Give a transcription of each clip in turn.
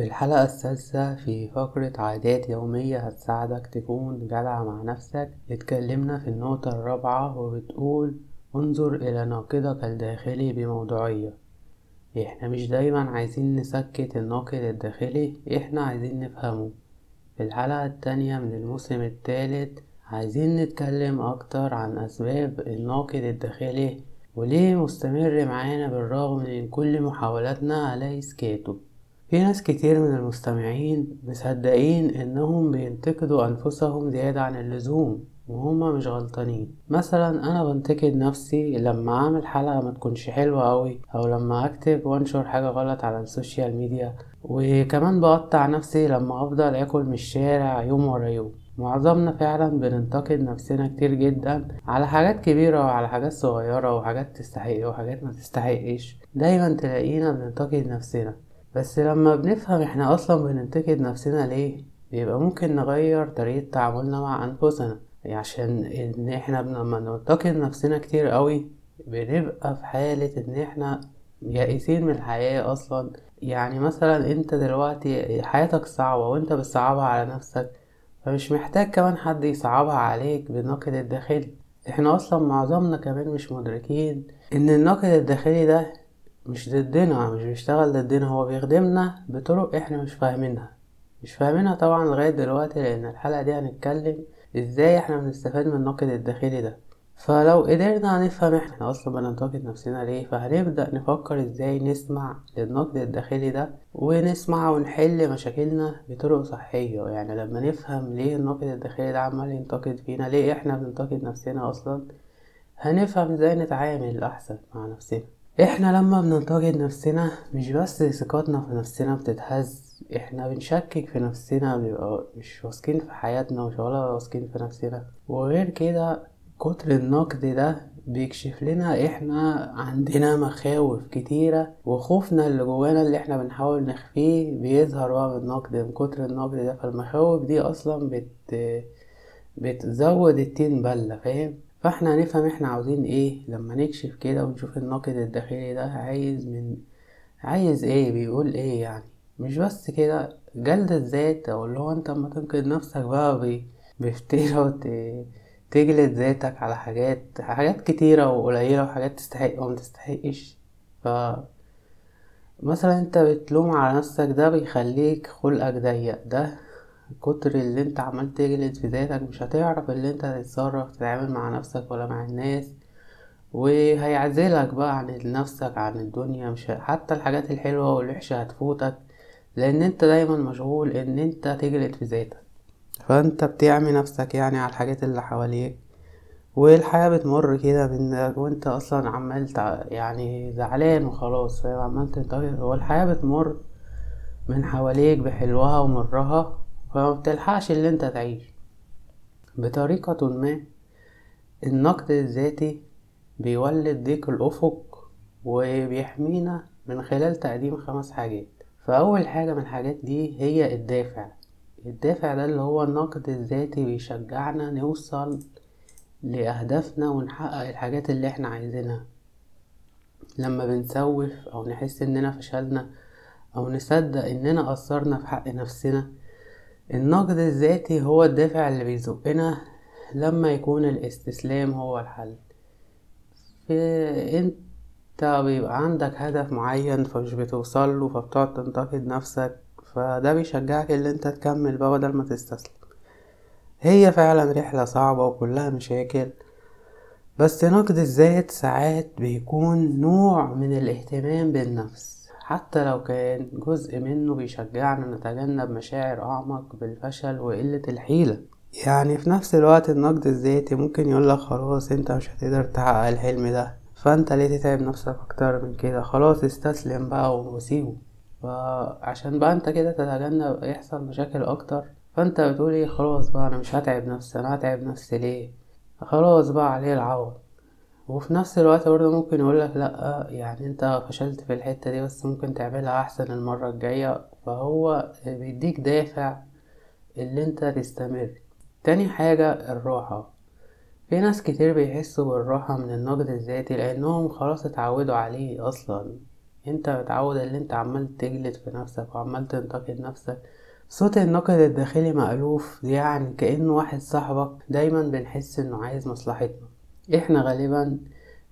في الحلقة السادسة في فقرة عادات يومية هتساعدك تكون جدع مع نفسك. اتكلمنا في النقطة الرابعة وبتقول انظر إلى ناقدك الداخلي بموضوعية. إحنا مش دايما عايزين نسكت الناقد الداخلي إحنا عايزين نفهمه. في الحلقة التانية من الموسم التالت عايزين نتكلم أكتر عن أسباب الناقد الداخلي وليه مستمر معانا بالرغم من كل محاولاتنا على إسكاته في ناس كتير من المستمعين مصدقين إنهم بينتقدوا أنفسهم زيادة عن اللزوم وهما مش غلطانين. مثلا أنا بنتقد نفسي لما أعمل حلقة ما تكونش حلوة أوي أو لما أكتب وأنشر حاجة غلط على ال social media. وكمان بنتقد نفسي لما أفضل أكل من الشارع يوم ورا يوم. معظمنا فعلا بننتقد نفسنا كتير جدا على حاجات كبيرة وعلى حاجات صغيرة وحاجات تستحق وحاجات ما تستحقش. دايما تلاقينا بننتقد نفسنا. بس لما بنفهم إحنا أصلا بننتقد نفسنا ليه بيبقى ممكن نغير طريقة تعاملنا مع أنفسنا. عشان إن إحنا لما ننتقد نفسنا كتير قوي بنبقى في حالة إن إحنا يائسين من الحياة أصلا. يعني مثلا انت دلوقتي حياتك صعبة وانت بتصعبها على نفسك فمش محتاج كمان حد يصعبها عليك بالنقد الداخلي. إحنا أصلا معظمنا كمان مش مدركين إن النقد الداخلي ده مش ضدنا مش بيشتغل ضدنا هو بيخدمنا بطرق إحنا مش فاهمينها. مش فاهمينها طبعا لغاية دلوقتي لأن الحلقة دي هنتكلم إزاي إحنا بنستفاد من النقد الداخلي ده. فلو قدرنا نفهم إحنا أصلا بننتقد نفسنا ليه فهنبدأ نفكر إزاي نسمع للنقد الداخلي ده ونسمع ونحل مشاكلنا بطرق صحية. يعني لما نفهم ليه النقد الداخلي ده عمال ينتقد فينا ليه إحنا بننتقد نفسنا أصلا هنفهم إزاي نتعامل أحسن مع نفسنا. إحنا لما بننتقد نفسنا مش بس ثقتنا في نفسنا بتتهز إحنا بنشكك في نفسنا بنبقى مش واثقين في حياتنا مش ولا واثقين في نفسنا. وغير كده كتر النقد ده بيكشف لنا إحنا عندنا مخاوف كتيرة وخوفنا اللي جوانا اللي إحنا بنحاول نخفيه بيظهر بقى بالنقد من كتر النقد ده. فالمخاوف دي أصلا بت بتزود التين بلة فاهم؟ فاحنا هنفهم إحنا عاوزين إيه. لما نكشف كده ونشوف الناقد الداخلي ده عايز من عايز إيه بيقول إيه يعني. مش بس كده جلد الذات أو اللي هو انت اما تنقد نفسك بقى ب- بفترة وت... تجلد ذاتك على حاجات حاجات كتيرة وقليلة وحاجات تستحق وما تستحقش. ف مثلا انت بتلوم على نفسك ده بيخليك خلقك ضيق ده كتر اللي انت عمال تجلد في ذاتك مش هتعرف اللي انت تتصرف تتعامل مع نفسك ولا مع الناس. وهيعزلك بقى عن نفسك عن الدنيا مش حتى الحاجات الحلوة والوحشة هتفوتك لأن انت دايما مشغول إن انت تجلد في ذاتك. فأنت بتعمي نفسك يعني على الحاجات اللي حواليك. والحياة بتمر كده منك وانت أصلا عمال. يعني زعلان وخلاص فاهم؟ عمال تنتظر. هو الحياة بتمر من حواليك بحلوها ومرها. فما بتلحقش اللي انت تعيش بطريقة ما النقد الذاتي بيولد ضيق الأفق وبيحمينا من خلال تقديم خمس حاجات. فأول حاجة من الحاجات دي هي الدافع. الدافع ده اللي هو النقد الذاتي بيشجعنا نوصل لأهدافنا ونحقق الحاجات اللي إحنا عايزينها. لما بنسوف أو نحس إننا فشلنا أو نصدق إننا قصرنا في حق نفسنا النقد الذاتي هو الدافع اللي بيزقنا لما يكون الاستسلام هو الحل. انت بيبقى عندك هدف معين فمش بتوصل له فبتقعد تنتقد نفسك فده بيشجعك اللي انت تكمل بقى بدل ما تستسلم. هي فعلا رحلة صعبة وكلها مشاكل بس نقد الذات ساعات بيكون نوع من الاهتمام بالنفس. حتى لو كان جزء منه بيشجعنا نتجنب مشاعر أعمق بالفشل وقلة الحيلة. يعني في نفس الوقت النقد الذاتي ممكن يقولك خلاص أنت مش هتقدر تحقق الحلم ده فأنت ليه تتعب نفسك أكتر من كده؟ خلاص استسلم بقى وسيبه. فعشان بقى أنت كده تتجنب يحصل مشاكل أكتر فأنت بتقول إيه؟ خلاص بقى أنا مش هتعب نفسي أنا هتعب نفسي ليه؟ خلاص بقى عليه العوض. وفي نفس الوقت برضه ممكن يقولك لأ يعني أنت فشلت في الحتة دي بس ممكن تعملها أحسن المرة الجاية. فهو بيديك دافع اللي أنت تستمر. تاني حاجة الراحة. في ناس كتير بيحسوا بالراحة من النقد الذاتي لأنهم خلاص اتعودوا عليه أصلا. أنت متعود إن أنت عمال تجلد في نفسك وعمال تنتقد نفسك. صوت النقد الداخلي مألوف يعني كأنه واحد صاحبك دايما بنحس إنه عايز مصلحتنا. إحنا غالبا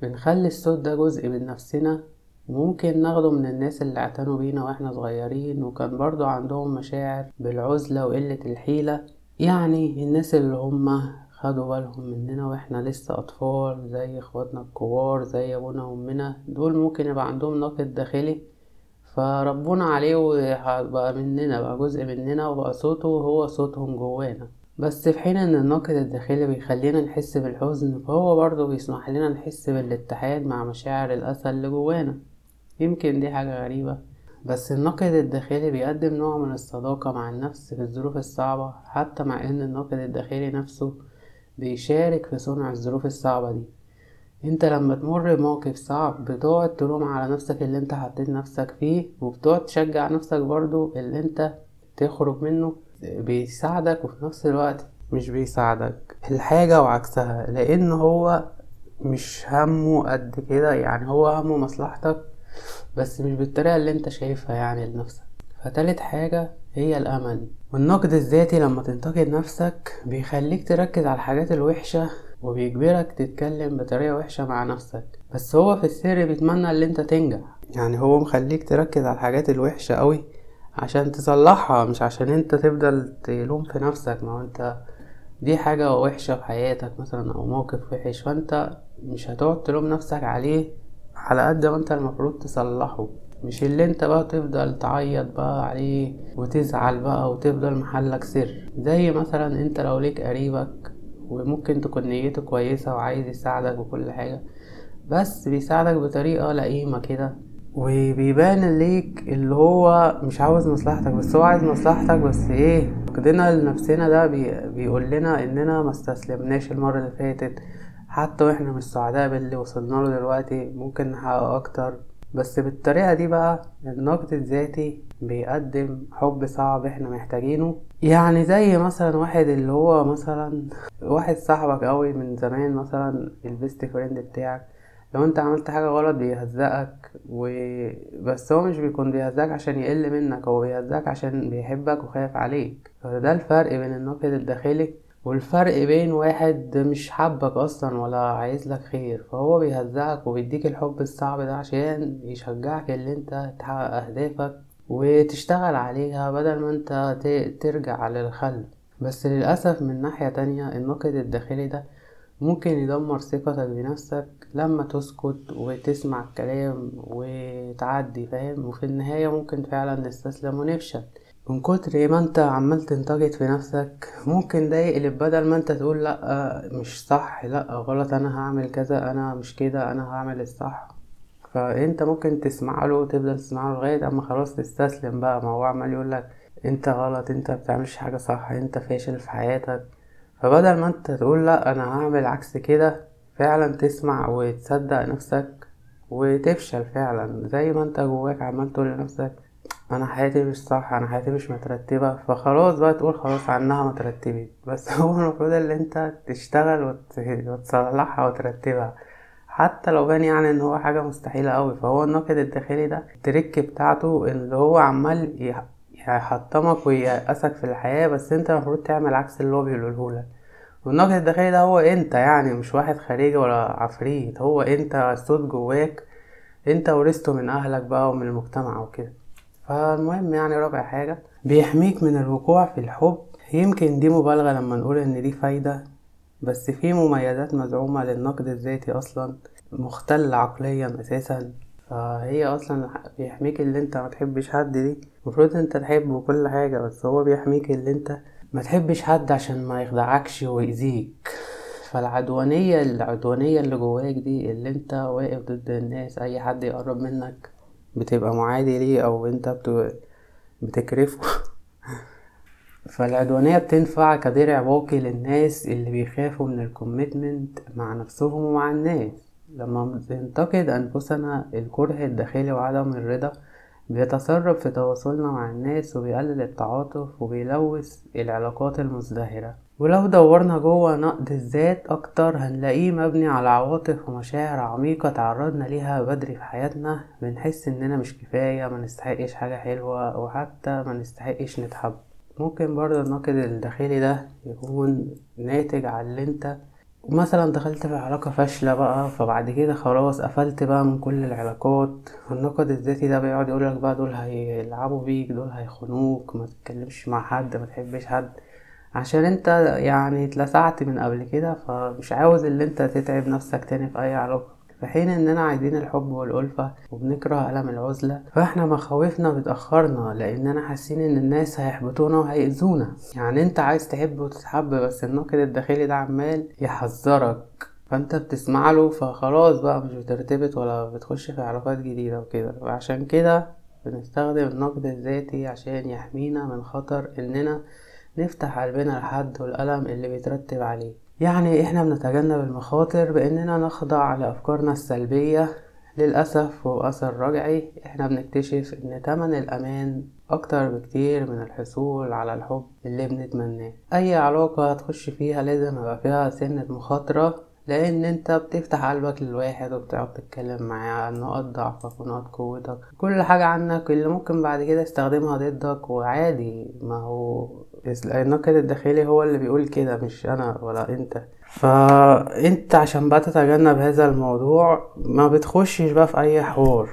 بنخلي الصوت ده جزء من نفسنا وممكن ناخده من الناس اللي اعتنوا بينا وإحنا صغيرين وكان برضو عندهم مشاعر بالعزلة وقلة الحيلة. يعني الناس اللي هما خدوا بالهم مننا وإحنا لسه أطفال زي إخواتنا الكبار زي أبونا وأمنا دول ممكن يبقى عندهم نقد داخلي. فربنا عليه وبقى مننا بقى جزء مننا وبقى صوته هو صوتهم جوانا. بس في حين إن النقد الداخلي بيخلينا نحس بالحزن فهو برضه بيسمح لنا نحس بالاتحاد مع مشاعر الأسى اللي جوانا. يمكن دي حاجة غريبة بس النقد الداخلي بيقدم نوع من الصداقة مع النفس في الظروف الصعبة حتى مع إن النقد الداخلي نفسه بيشارك في صنع الظروف الصعبة دي. إنت لما تمر بموقف صعب بتقعد تلوم على نفسك اللي إنت حطيت نفسك فيه وبتقعد تشجع نفسك برضو اللي إنت تخرج منه. بيساعدك وفي نفس الوقت مش بيساعدك. الحاجة وعكسها لأن هو مش همه قد كده يعني هو همه مصلحتك بس مش بالطريقة اللي انت شايفها يعني لنفسك. فتالت حاجة هي الأمل. والنقد الذاتي لما تنتقد نفسك بيخليك تركز على الحاجات الوحشة وبيجبرك تتكلم بطريقة وحشة مع نفسك. بس هو في السر بيتمنى اللي انت تنجح. يعني هو مخليك تركز على الحاجات الوحشة قوي عشان تصلحها مش عشان انت تفضل تلوم في نفسك. ما هو انت دي حاجة وحشة في حياتك مثلا أو موقف وحش فأنت مش هتقعد تلوم نفسك عليه على قد ما انت المفروض تصلحه. مش اللي انت بقى تفضل تعيط بقى عليه وتزعل بقى وتفضل محلك سر. زي مثلا انت لو ليك قريبك وممكن تكون نيته كويسة وعايز يساعدك وكل حاجة بس بيساعدك بطريقة لئيمة كده. وبيبان ليك اللي هو مش عاوز مصلحتك بس هو عايز مصلحتك بس إيه؟ فقدنا لنفسنا. ده بي بيقول لنا إننا ما استسلمناش المرة اللي فاتت. حتى وإحنا مش سعداء باللي وصلنا له دلوقتي. ممكن نحقق أكتر. بس بالطريقة دي بقى النقد الذاتي بيقدم حب صعب إحنا محتاجينه. يعني زي مثلا واحد اللي هو مثلا واحد صاحبك قوي من زمان مثلا ال best friend بتاعك. لو انت عملت حاجة غلط بيهزقك و... بس هو مش بيكون بيهزقك عشان يقل منك هو بيهزقك عشان بيحبك وخايف عليك. فده الفرق بين النقد الداخلي والفرق بين واحد مش حبك أصلا ولا عايز لك خير. فهو بيهزقك وبيديك الحب الصعب ده عشان يشجعك اللي انت تحقق أهدافك وتشتغل عليها بدل ما انت ترجع للخلف بس للأسف من ناحية تانية النقد الداخلي ده ممكن يدمر ثقتك بنفسك لما تسكت وتسمع الكلام وتعدي فاهم؟ وفي النهاية ممكن فعلا نستسلم ونفشل. من كتر ما أنت عمال تنتقد في نفسك ممكن ده يقلب بدل ما أنت تقول لأ مش صح لأ غلط أنا هعمل كذا أنا مش كده أنا هعمل الصح. فأنت ممكن تسمع له وتفضل تسمع له لغاية أما خلاص تستسلم بقى. ما هو عمال يقول لك أنت غلط أنت بتعملش حاجة صح أنت فاشل في حياتك. فبدل ما أنت تقول لأ أنا هعمل عكس كده فعلا تسمع وتصدق نفسك وتفشل فعلا. زي ما انت جواك عمال تقول لنفسك أنا حياتي مش صح أنا حياتي مش مترتبة. فخلاص بقى تقول خلاص عنها مترتبة بس هو المفروض ان انت تشتغل وتصلحها وترتبها. حتى لو بان يعني إن هو حاجة مستحيلة أوي. فهو الناقد الداخلي ده التريك بتاعته اللي هو عمال يحطمك وييأسك في الحياة. بس انت المفروض تعمل عكس اللي هو بيقولهولك والناقد الداخلي ده هو انت يعني مش واحد خارجي ولا عفريت. هو انت صوت جواك انت ورثته من اهلك بقى ومن المجتمع وكده. فالمهم يعني رابع حاجة بيحميك من الوقوع في الحب. يمكن دي مبالغة لما نقول إن دي فايدة بس في مميزات مزعومة للنقد الذاتي أصلا. مختل عقليا أساسا. فهي أصلا بيحميك اللي أنت ما تحبش حد دي. المفروض أنت تحبه وكل حاجة بس هو بيحميك اللي أنت ما تحبش حد عشان ما يخدعكش ويأذيك. فالعدوانية العدوانية اللي جواك دي اللي انت واقف ضد الناس أي حد يقرب منك بتبقى معادي ليه أو انت بتكرفه. فالعدوانية بتنفع كدرع واقي للناس اللي بيخافوا من الكوميتمنت مع نفسهم ومع الناس. لما بننتقد أنفسنا الكره الداخلي وعدم الرضا بيتسرب في تواصلنا مع الناس وبيقلل التعاطف وبيلوث العلاقات المزدهرة. ولو دورنا جوه نقد الذات أكتر هنلاقيه مبني على عواطف ومشاعر عميقة تعرضنا ليها بدري في حياتنا. بنحس إننا مش كفاية ما نستحقش حاجة حلوة وحتى ما نستحقش نتحب. ممكن برضه الناقد الداخلي ده يكون ناتج على اللي أنت مثلا دخلت في علاقة فاشلة بقى فبعد كده خلاص قفلت بقى من كل العلاقات. النقد الذاتي ده بيقعد يقولك بقى دول هيلعبوا بيك دول هيخونوك ما تتكلمش مع حد ما تحبش حد. عشان انت يعني اتلسعت من قبل كده فمش عاوز اللي انت تتعب نفسك تاني في أي علاقة. في حين إننا عايزين الحب والألفة وبنكره ألم العزلة فإحنا مخاوفنا بتأخرنا لأننا حاسين إن الناس هيحبطونا وهيأذونا. يعني أنت عايز تحب وتتحب بس الناقد الداخلي ده عمال يحذرك. فأنت بتسمع له فخلاص بقى مش بترتبط ولا بتخش في علاقات جديدة وكده. وعشان كده بنستخدم النقد الذاتي عشان يحمينا من خطر إننا نفتح قلبنا لحد والألم اللي بيترتب عليه. يعني إحنا بنتجنب المخاطر بإننا نخضع لافكارنا السلبية. للأسف وأثر رجعي إحنا بنكتشف إن تمن الأمان أكتر بكتير من الحصول على الحب اللي بنتمناه. أي علاقة هتخش فيها لازم يبقى فيها سنة مخاطرة لأن أنت بتفتح قلبك للواحد وبتقعد تتكلم معاه عن نقط ضعفك ونقط قوتك. كل حاجة عنك اللي ممكن بعد كده يستخدمها ضدك وعادي. ما هو النقد الداخلي هو اللي بيقول كده مش أنا ولا أنت. فأنت عشان بقى تتجنب هذا الموضوع ما بتخشش بقى في أي حوار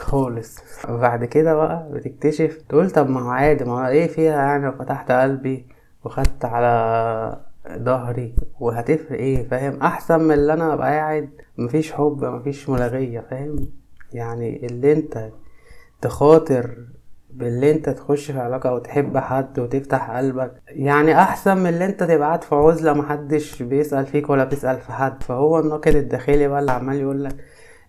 خالص. بعد كده بقى بتكتشف تقول طب ما هو عادي ما هو إيه فيها يعني؟ فتحت قلبي وخدت على ظهري وهتفرق إيه؟ فاهم؟ أحسن من اللي أنا أبقى قاعد مفيش حب مفيش ملاغية فاهم؟ يعني اللي أنت تخاطر باللي انت تخش في علاقة أو تحب حد وتفتح قلبك. يعني أحسن من اللي انت تبقى قاعد في عزلة محدش بيسأل فيك ولا بتسأل في حد. فهو الناقد الداخلي بقى اللي عمال يقولك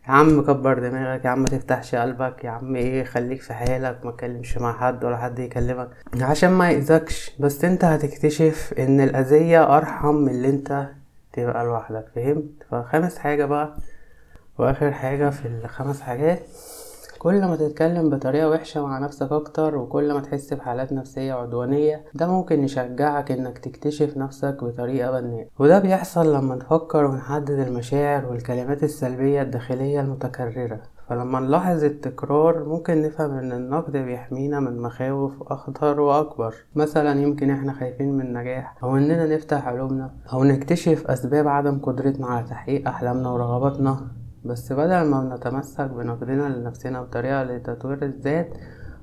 يا عم كبر دماغك يا عم تفتحش قلبك يا عم إيه خليك في حالك ما تكلمش مع حد ولا حد يكلمك. عشان ما يأذكش. بس انت هتكتشف إن الأذية أرحم من اللي انت تبقى لوحدك. فهمت؟ فخامس حاجة بقى وآخر حاجة في الخمس حاجات كل ما تتكلم بطريقة وحشة مع نفسك أكتر وكل ما تحس بحالات نفسية عدوانية ده ممكن يشجعك إنك تكتشف نفسك بطريقة بناءة وده بيحصل لما نفكر ونحدد المشاعر والكلمات السلبية الداخلية المتكررة. فلما نلاحظ التكرار ممكن نفهم إن النقد بيحمينا من مخاوف أخطر وأكبر. مثلا يمكن إحنا خايفين من النجاح أو إننا نفتح علومنا أو نكتشف أسباب عدم قدرتنا على تحقيق أحلامنا ورغباتنا. بس بدل ما نتمسك بنقدنا لنفسنا بطريقة لتطوير الذات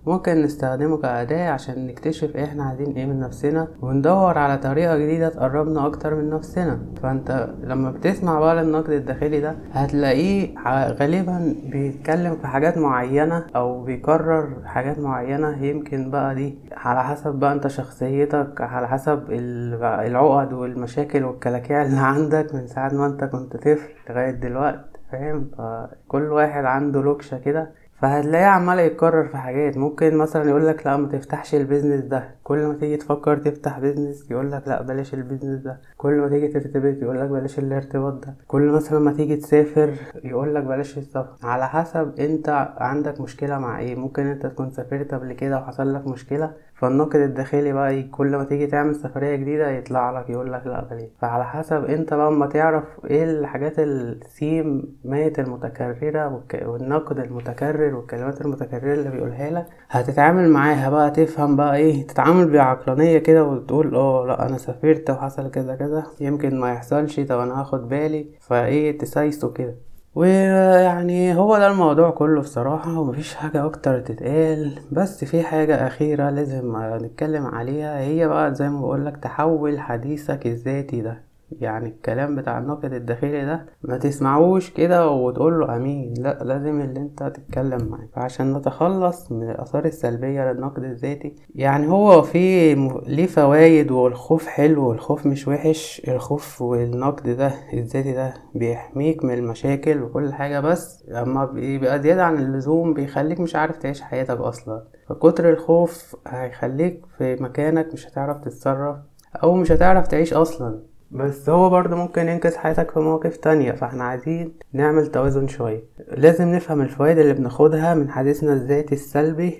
ممكن نستخدمه كأداة عشان نكتشف إحنا عايزين إيه من نفسنا وندور على طريقة جديدة تقربنا أكتر من نفسنا. فأنت لما بتسمع بقى للنقد الداخلي ده هتلاقيه غالبا بيتكلم في حاجات معينة أو بيكرر حاجات معينة. يمكن بقى دي على حسب بقى أنت شخصيتك على حسب العقد والمشاكل والكلاكيع اللي عندك من ساعة ما أنت كنت طفل لغاية دلوقتي. فاهم؟ فكل واحد عنده لوكشة كده. فهتلاقيه عمال يتكرر في حاجات. ممكن مثلا يقولك لا ما تفتحش ال business ده. كل ما تيجي تفكر تفتح business يقولك لا بلاش ال business ده. كل ما تيجي ترتبط يقولك بلاش الارتباط ده. كل مثلا ما تيجي تسافر يقولك بلاش السفر. على حسب انت عندك مشكلة مع إيه. ممكن انت تكون سافرت قبل كده وحصل لك مشكلة فالناقد الداخلي بقى كل ما تيجي تعمل سفرية جديدة يطلع لك يقول لك لا بلاش. فعلى حسب انت بقى اما تعرف إيه الحاجات السيم ميت المتكررة والنقد المتكرر والكلمات المتكررة اللي بيقولها لك. هتتعامل معاها بقى تفهم بقى إيه تتعامل بعقلانية كده وتقول آه لأ أنا سافرت وحصل كذا كذا يمكن ما يحصلش طب أنا هاخد بالي. فإيه تسايسه كده. ويعني هو ده الموضوع كله بصراحة ومفيش حاجة أكتر تتقال. بس في حاجة أخيرة لازم نتكلم عليها هي بقى زي ما بقولك تحول حديثك الذاتي ده. يعني الكلام بتاع الناقد الداخلي ده ما تسمعوش كده وتقول له أمين. لا لازم اللي أنت تتكلم معاه. فعشان نتخلص من الآثار السلبية للنقد الذاتي يعني هو في ليه فوايد والخوف حلو والخوف مش وحش. الخوف والنقد ده الذاتي ده بيحميك من المشاكل وكل حاجة بس اما بيبقى زيادة عن اللزوم بيخليك مش عارف تعيش حياتك أصلا. فكتر الخوف هيخليك في مكانك مش هتعرف تتصرف أو مش هتعرف تعيش أصلا. بس هو برضه ممكن ينقذ حياتك في مواقف تانية فإحنا عايزين نعمل توازن شوية. لازم نفهم الفوائد اللي بناخدها من حديثنا الذاتي السلبي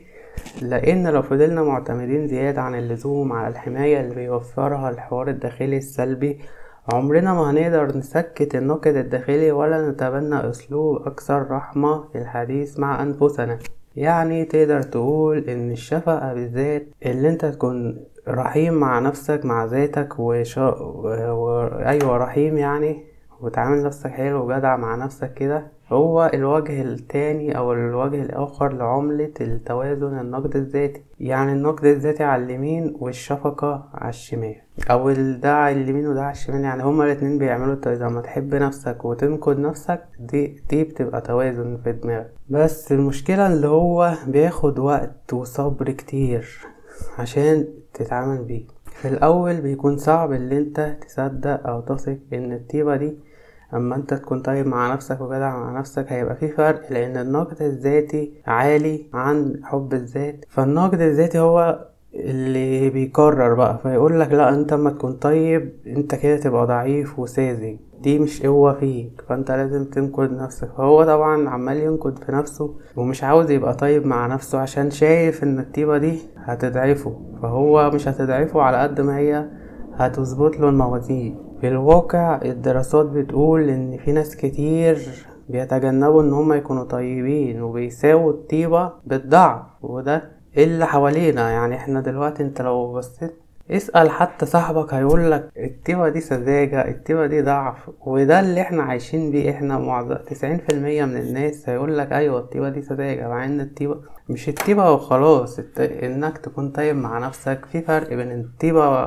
لأن لو فضلنا معتمدين زيادة عن اللزوم على الحماية اللي بيوفرها الحوار الداخلي السلبي عمرنا ما هنقدر نسكت الناقد الداخلي ولا نتبنى أسلوب أكثر رحمة في الحديث مع أنفسنا. يعني تقدر تقول إن الشفقة بالذات اللي أنت تكون رحيم مع نفسك مع ذاتك وشا... و... أيوه رحيم يعني وتعامل نفسك حلو وجدع مع نفسك كده. هو الوجه التاني أو الوجه الآخر لعملة التوازن النقد الذاتي. يعني النقد الذاتي على اليمين والشفقة على الشمال. ال- ده على اليمين وده على الشمال يعني هما الاتنين بيعملوا التوازن لما تحب نفسك وتنقد نفسك دي دي بتبقى توازن في دماغك. بس المشكلة اللي هو بياخد وقت وصبر كتير. عشان تتعامل بيه. في الأول بيكون صعب اللي أنت تصدق أو تثق إن الطيبة دي أما أنت تكون طيب مع نفسك وجدع مع نفسك هيبقى في فرق لأن النقد الذاتي عالي عن حب الذات. فالنقد الذاتي هو اللي بيكرر بقى فيقول لك لأ أنت أما تكون طيب أنت كده تبقى ضعيف وساذج. دي مش قوة فيك فأنت لازم تنقد نفسك. فهو طبعا عمال ينقد في نفسه ومش عاوز يبقى طيب مع نفسه عشان شايف إن الطيبة دي هتضعفه. فهو مش هتضعفه على قد ما هي هتظبط له الموازين في الواقع الدراسات بتقول إن في ناس كتير بيتجنبوا إن هم يكونوا طيبين وبيساووا الطيبة بالضعف وده اللي حوالينا يعني إحنا دلوقتي أنت لو بصيت اسأل حتى صاحبك هيقولك الطيبة دي سذاجة الطيبة دي ضعف وده اللي إحنا عايشين بيه إحنا معظم تسعين في المية من الناس هيقولك أيوه الطيبة دي سذاجة مع إن الطيبة مش الطيبة وخلاص الت... إنك تكون طيب مع نفسك في فرق بين الطيبة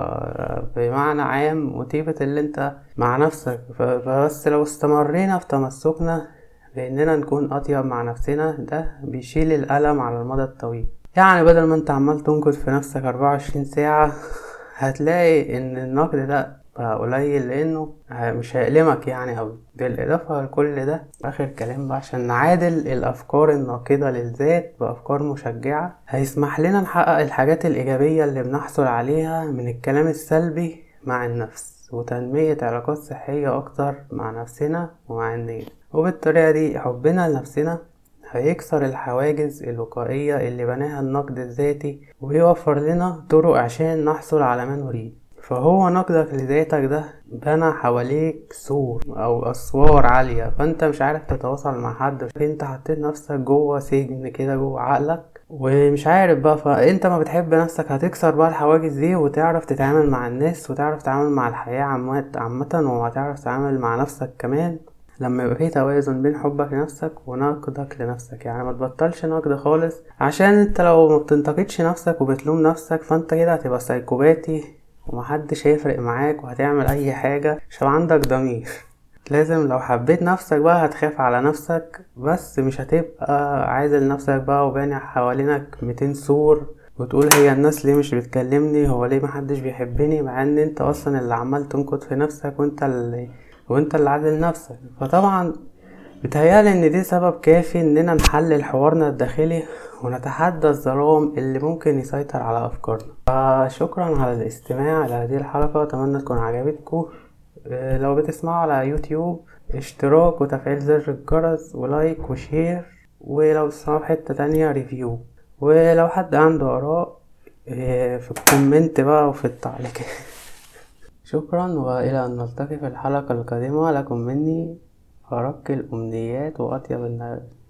بمعنى عام وطيبة اللي أنت مع نفسك. فبس لو استمرينا في تمسكنا بإننا نكون أطيب مع نفسنا ده بيشيل الألم على المدى الطويل يعني بدل ما انت عمال تنقد في نفسك 24 ساعة هتلاقي إن النقد ده بقى قليل لأنه مش هيألمك يعني أوي. بالإضافة لكل ده آخر كلام بقى عشان نعادل الأفكار الناقدة للذات بأفكار مشجعة هيسمح لنا نحقق الحاجات الإيجابية اللي بنحصل عليها من الكلام السلبي مع النفس وتنمية علاقات صحية أكتر مع نفسنا ومع الناس. وبالطريقة دي حبنا لنفسنا هيكسر الحواجز الوقائية اللي بناها النقد الذاتي ويوفر لنا طرق عشان نحصل على ما نريد. فهو نقدك لذاتك ده بنى حواليك سور أو أسوار عالية. فأنت مش عارف تتواصل مع حد. أنت حطيت نفسك جوه سجن كده جوه عقلك. ومش عارف بقى فأنت ما بتحب نفسك. هتكسر بقى الحواجز دي وتعرف تتعامل مع الناس وتعرف تتعامل مع الحياة عامة وهتعرف تتعامل مع نفسك كمان. لما يبقى في توازن بين حبك لنفسك ونقدك لنفسك. يعني ما تبطلش نقد خالص عشان انت لو ما بتنتقدش نفسك وبتلوم نفسك فانت كده هتبقى سايكوباتي ومحدش هيفرق معاك وهتعمل أي حاجة مش عندك ضمير. لازم لو حبيت نفسك بقى هتخاف على نفسك بس مش هتبقى عازل نفسك بقى وباني حوالينك ميتين سور وتقول هي الناس ليه مش بتكلمني هو ليه محدش بيحبني مع إن أنت أصلا اللي عمال تنقد في نفسك وأنت اللي وانت اللي عدو نفسك. فطبعا بتهيألي إن دي سبب كافي إننا نحلل حوارنا الداخلي ونتحدى الظلام اللي ممكن يسيطر على أفكارنا. فشكرا على الاستماع لهذه الحلقة. أتمنى تكون عجبتكم. لو بتسمعوا على يوتيوب اشتراك وتفعيل زر الجرس و like و share. ولو تسمعوا في حتة تانية review. ولو حد عنده آراء في ال comment بقى وفي التعليقات. شكرا وإلى أن نلتقي في الحلقة القادمة. لكم مني أرق الأمنيات وأطيب النغمات